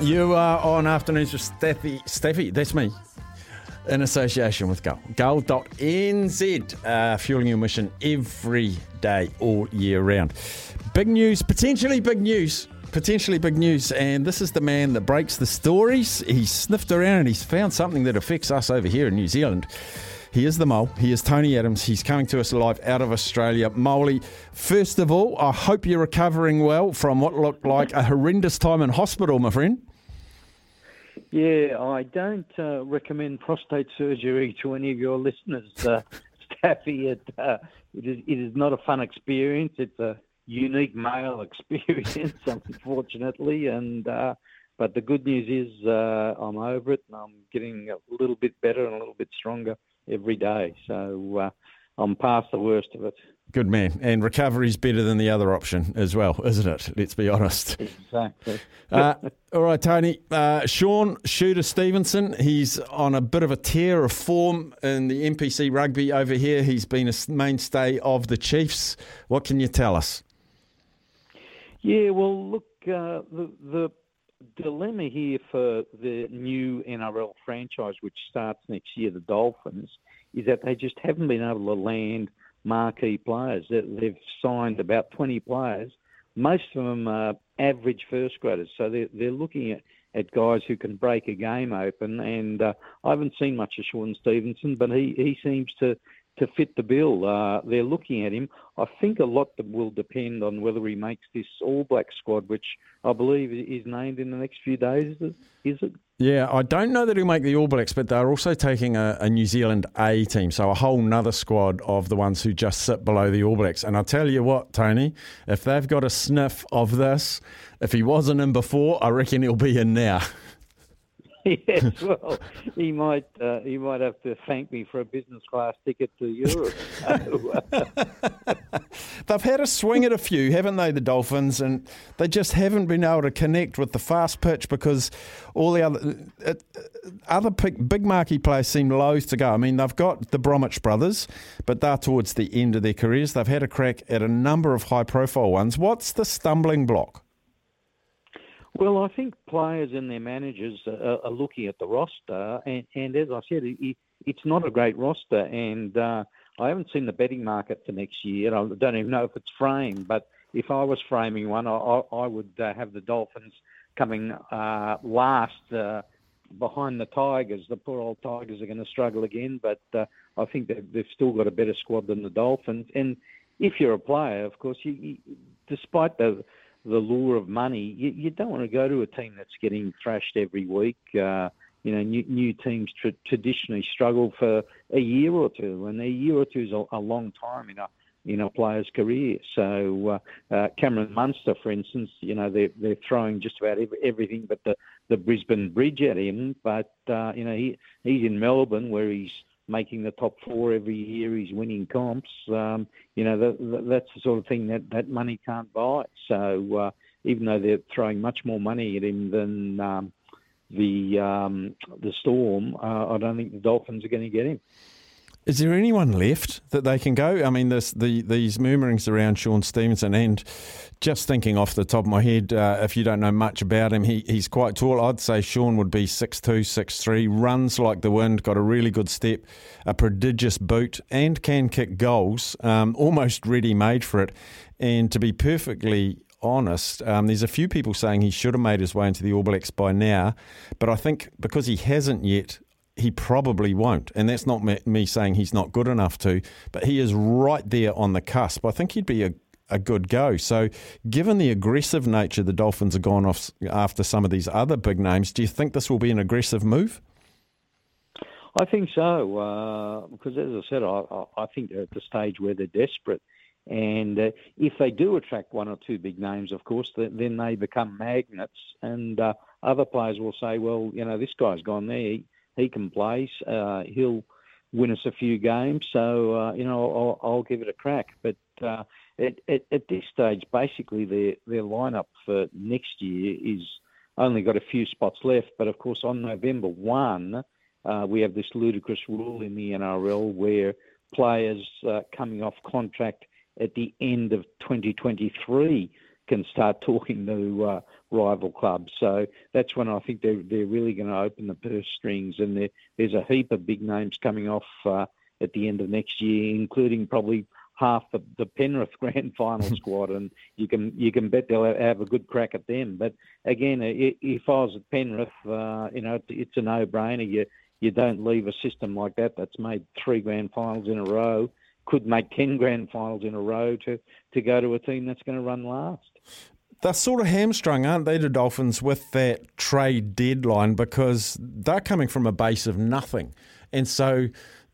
You are on Afternoons with Staffy. Staffy, that's me. In association with Gull. Gull.nz, uh, fueling your mission every day, all year round. Big news, potentially big news. Potentially big news. And this is the man that breaks the stories. He's sniffed around and he's found something that affects us over here in New Zealand. He is the mole. He is Tony Adams. He's coming to us live out of Australia. Moley, first of all, I hope you're recovering well from what looked like a horrendous time in hospital, my friend. Yeah, I don't uh, recommend prostate surgery to any of your listeners, uh, Staffy. It, uh, it, is, it is not a fun experience. It's a unique male experience, unfortunately. And uh, but the good news is uh, I'm over it, and I'm getting a little bit better and a little bit stronger every day. So uh, I'm past the worst of it. Good man. And recovery is better than the other option as well, isn't it? Let's be honest. Exactly. uh, all right, Tony. Uh, Shaun Shooter Stevenson, he's on a bit of a tear of form in the NPC rugby over here. He's been a mainstay of the Chiefs. What can you tell us? Yeah, well, look, uh, the, the dilemma here for the new NRL franchise, which starts next year, the Dolphins, is that they just haven't been able to land – marquee players. They've signed about 20 players. Most of them are average first graders, so they're, they're looking at, at guys who can break a game open. And uh, I haven't seen much of Shaun Stevenson, but he, he seems to to fit the bill. Uh, they're looking at him. I think a lot will depend on whether he makes this All Black squad, which I believe is named in the next few days. Is it? Yeah, I don't know that he'll make the All Blacks, but they're also taking a, a New Zealand A team, so a whole nother squad of the ones who just sit below the All Blacks. And I'll tell you what, Tony, if they've got a sniff of this, if he wasn't in before, I reckon he'll be in now. yes, well, he might uh, he might have to thank me for a business class ticket to Europe. They've had a swing at a few, haven't they, the Dolphins, and they just haven't been able to connect with the fast pitch because all the other uh, other big marquee players seem loath to go. I mean, they've got the Bromwich brothers, but they're towards the end of their careers. They've had a crack at a number of high profile ones. What's the stumbling block? Well, I think players and their managers are, are looking at the roster, and, and as I said, it, it's not a great roster, and uh, I haven't seen the betting market for next year. I don't even know if it's framed, but if I was framing one, I, I would uh, have the Dolphins coming uh, last uh, behind the Tigers. The poor old Tigers are going to struggle again, but uh, I think they've, they've still got a better squad than the Dolphins. And if you're a player, of course, you, you, despite the the lure of money, you, you don't want to go to a team that's getting thrashed every week. Uh, you know, new, new teams tra- traditionally struggle for a year or two, and a year or two is a, a long time in a in a player's career. So uh, uh, Cameron Munster, for instance, you know they're they're throwing just about every, everything but the the Brisbane Bridge at him. But uh, you know he he's in Melbourne where he's making the top four every year. He's winning comps. Um, you know, that, that's the sort of thing that, that money can't buy. So uh, even though they're throwing much more money at him than um, the um, the Storm, uh, I don't think the Dolphins are going to get him. Is there anyone left that they can go? I mean, this, the, these murmurings around Shaun Stevenson, and just thinking off the top of my head, uh, if you don't know much about him, he, he's quite tall. I'd say Shaun would be 6'2, 6'3, runs like the wind, got a really good step, a prodigious boot, and can kick goals, um, almost ready made for it. And to be perfectly honest, um, there's a few people saying he should have made his way into the All Blacks by now, but I think because he hasn't yet, he probably won't. And that's not me saying he's not good enough to, but he is right there on the cusp. I think he'd be a, a good go. So, given the aggressive nature the Dolphins have gone off after some of these other big names, do you think this will be an aggressive move? I think so, uh, because as I said, I, I think they're at the stage where they're desperate. And uh, if they do attract one or two big names, of course, then they become magnets. And uh, other players will say, well, you know, this guy's gone there. He, he can play. Uh, he'll win us a few games. So, uh, you know, I'll, I'll, give it a crack. But uh, at, at, this stage, basically, their, their lineup for next year is only got a few spots left. But of course, on November 1, uh, we have this ludicrous rule in the NRL where players uh, coming off contract at the end of 2023 can start talking to uh, rival clubs. So that's when I think they're, they're really going to open the purse strings. And there, there's a heap of big names coming off uh, at the end of next year, including probably half the, the Penrith grand final squad, and you can you can bet they'll have a good crack at them. But again, if I was at Penrith, uh, you know, it's a no-brainer. You you don't leave a system like that that's made three grand finals in a row, could make 10 grand finals in a row to, to go to a team that's going to run last. They're sort of hamstrung, aren't they, the Dolphins, with that trade deadline because they're coming from a base of nothing. And so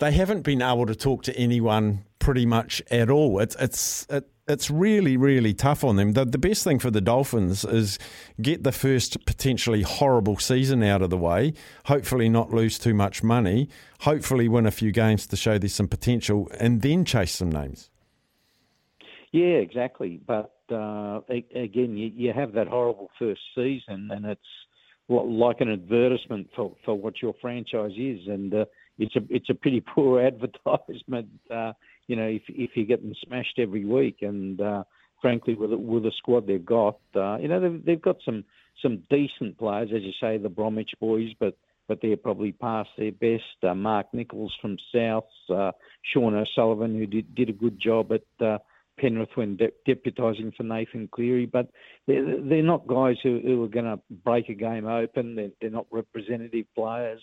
they haven't been able to talk to anyone pretty much at all. It's, it's, it, it's really, really tough on them. The, the best thing for the Dolphins is get the first potentially horrible season out of the way, hopefully not lose too much money, hopefully win a few games to show there's some potential, and then chase some names. Yeah, exactly. But uh, again, you, you have that horrible first season, and it's like an advertisement for, for what your franchise is, and uh, it's a it's a pretty poor advertisement. Uh, you know, if if you're getting smashed every week, and uh, frankly, with with the squad they've got, uh, you know, they've they've got some some decent players, as you say, the Bromwich boys, but but they're probably past their best. Uh, Mark Nicholls from South, uh, Sean O'Sullivan, who did did a good job at. Uh, Penrith when de- deputising for Nathan Cleary, but they're, they're not guys who, who are going to break a game open. They're, they're not representative players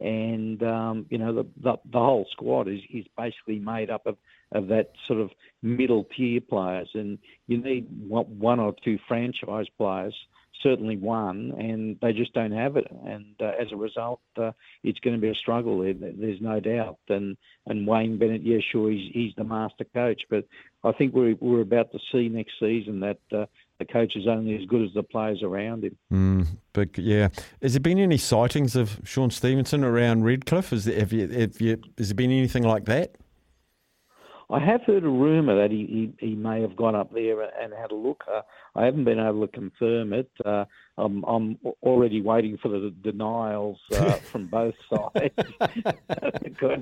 and um, you know the, the, the whole squad is is basically made up of of that sort of middle tier players, and you need one or two franchise players, certainly one, and they just don't have it, and uh, as a result, uh, it's going to be a struggle. There, there's no doubt, and and Wayne Bennett, yeah, sure, he's he's the master coach, but I think we're we're about to see next season that uh, the coach is only as good as the players around him. Mm, but yeah, has there been any sightings of Shaun Stevenson around Redcliffe? Has there, have you, have you, has there been anything like that? I have heard a rumour that he, he, he, may have gone up there and had a look. Uh, I haven't been able to confirm it. Uh, I'm, I'm already waiting for the denials uh, from both sides because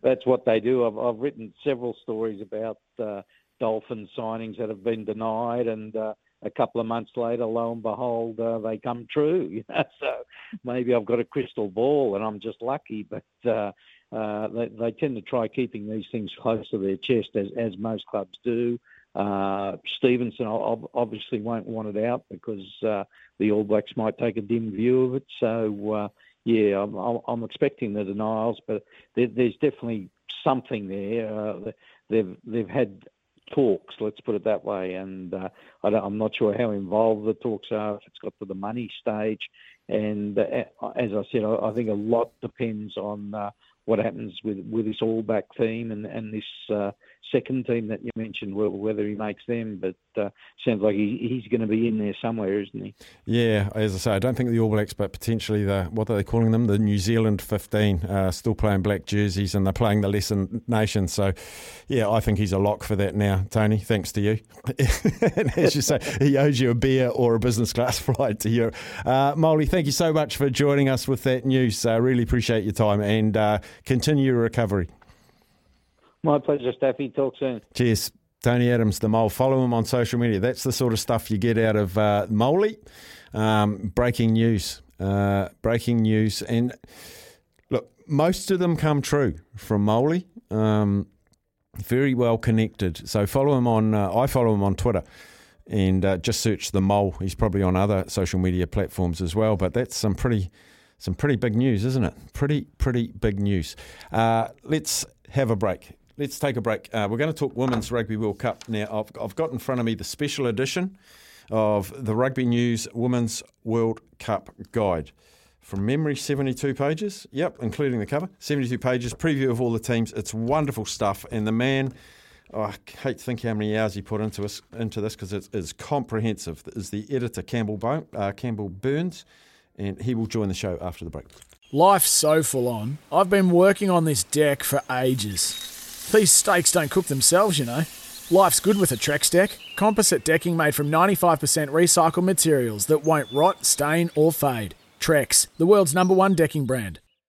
that's what they do. I've, I've written several stories about uh, Dolphin signings that have been denied, and uh, a couple of months later, lo and behold, uh, they come true. So maybe I've got a crystal ball and I'm just lucky, but uh, uh, they, they tend to try keeping these things close to their chest, as, as most clubs do. Uh, Stevenson obviously won't want it out because uh, the All Blacks might take a dim view of it. So, uh, yeah, I'm, I'm, expecting the denials, but there, there's definitely something there. They've they've had talks, let's put it that way. And uh, I am not sure how involved the talks are, if it's got to the money stage. And uh, as I said, I, I, think a lot depends on uh, what happens with, with this All Black theme and, and this uh, second team that you mentioned, whether he makes them. But uh, sounds like he, he's going to be in there somewhere, isn't he? Yeah, as I say, I don't think the All Blacks, but potentially the what are they calling them? The New Zealand 15, uh, still playing black jerseys and they're playing the lesser nation. So, yeah, I think he's a lock for that now, Tony. Thanks to you. and as you say, he owes you a beer or a business class flight to Europe. Uh, Moley, thank you so much for joining us with that news. Uh, really appreciate your time and uh, continue your recovery. My pleasure, Staffy. Talk soon. Cheers. Tony Adams, the mole. Follow him on social media. That's the sort of stuff you get out of uh, Moley. Um, breaking news. Uh, breaking news. And look, most of them come true from Moley. Um, very well connected. So follow him on, uh, I follow him on Twitter and uh, just search the mole. He's probably on other social media platforms as well. But that's some pretty, some pretty big news, isn't it? Pretty, pretty big news. Uh, let's have a break. Let's take a break. Uh, we're going to talk Women's Rugby World Cup now. I've, I've got in front of me the special edition of the Rugby News Women's World Cup Guide. From memory, 72 pages. Yep, including the cover. 72 pages, preview of all the teams. It's wonderful stuff. And the man, oh, I hate to think how many hours he put into, us, into this because it's, it's comprehensive, is the editor Campbell, Bo- uh, Campbell Burnes. And he will join the show after the break. Life's so full on. I've been working on this deck for ages. These steaks don't cook themselves, you know. Life's good with a Trex deck. Composite decking made from 95% recycled materials that won't rot, stain, or fade. Trex, the world's number one decking brand.